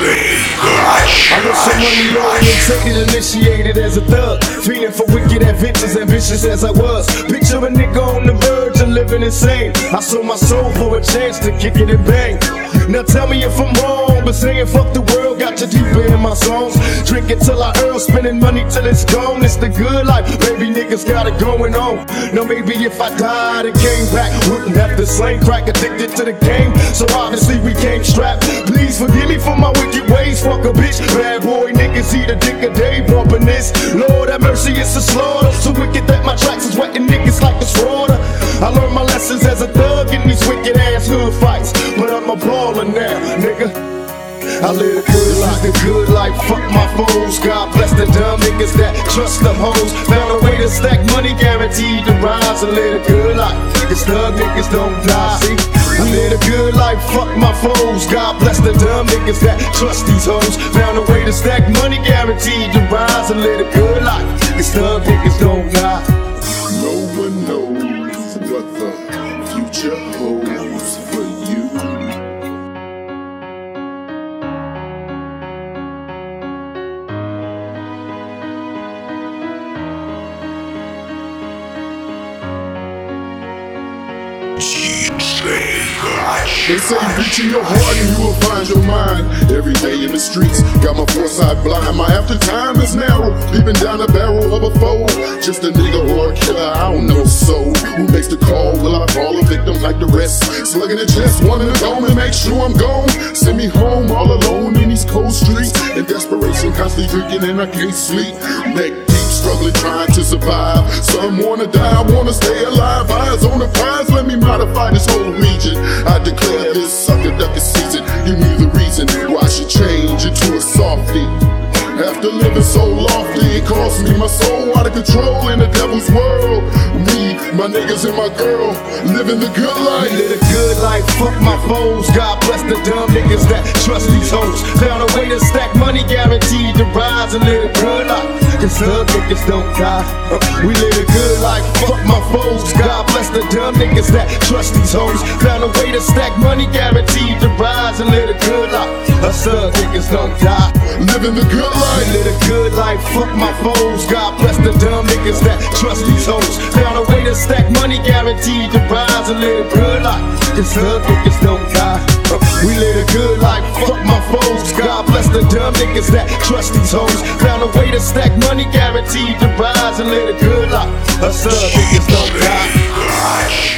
I was so money orientated, initiated as a thug. Feeling for wicked adventures, ambitious as I was. Picture a nigga on the verge of living insane. I sold my soul for a chance to kick it and bang. Now tell me if I'm wrong, but saying fuck the world got you deeper in my songs. Drink it till I earn, spending money till it's gone. It's the good life, baby niggas got it going on. Now maybe if I died and came back, wouldn't have to slang crack addicted to the game. So obviously we came strapped. Please forgive me boy the dick a day, bumping this. Lord have mercy, it's a slaughter. So wicked that my tracks is wetting niggas like it's water. I learned my lessons as a thug in these wicked ass hood fights, but I'm a baller now, nigga. I live good life, the good life, fuck my foes. God bless the dumb niggas that trust the hoes. Found a way to stack money, guaranteed to rise. I live the good life, cause thug niggas don't die. See, I live the good life, fuck my foes. God bless the dumb niggas that trust these hoes. Found a way to stack money, guaranteed to rise. I live the good life, cause thug niggas don't die. No one knows what the future holds They say reach in your heart and you will find your mind. Every day in the streets, got my foresight blind. My after time is narrow, peeping down the barrel of a foe. Just a nigga or a killer, I don't know. So who makes the call? Will I fall a victim like the rest? Slugging the chest, in the dome and make sure I'm gone. Send me home all alone in these cold streets. In desperation, constantly drinking and I can't sleep. Deep, struggling, trying to survive. Some wanna die, wanna stay alive. Eyes on the prize, let me modify this whole region. I declare this sucker ducking season. Give me the reason why I should change into a softie. After living so lofty, it cost me my soul out of control in the devil's world. Me, my niggas, and my girl, living the good life. live the good life, fuck my foes. God bless the dumb niggas that trust these hoes. Found a way to stack money, guaranteed to rise and live a good life. Cause thug niggas don't die. We live a good life, fuck my foes. God bless the dumb niggas that trust these hoes. Found a way to stack money, guaranteed to rise and live a good life. Us thug niggas don't die. Living the good life. We live a good life, fuck my foes. God bless the dumb niggas that trust these hoes. Found a way to stack money, guaranteed to rise and live a good life. Cause thug niggas don't die. We live a good life, fuck my foes. God bless the dumb niggas that trust these hoes. Found a way to stack money, guaranteed to rise and live a good life. Us thug niggas don't die.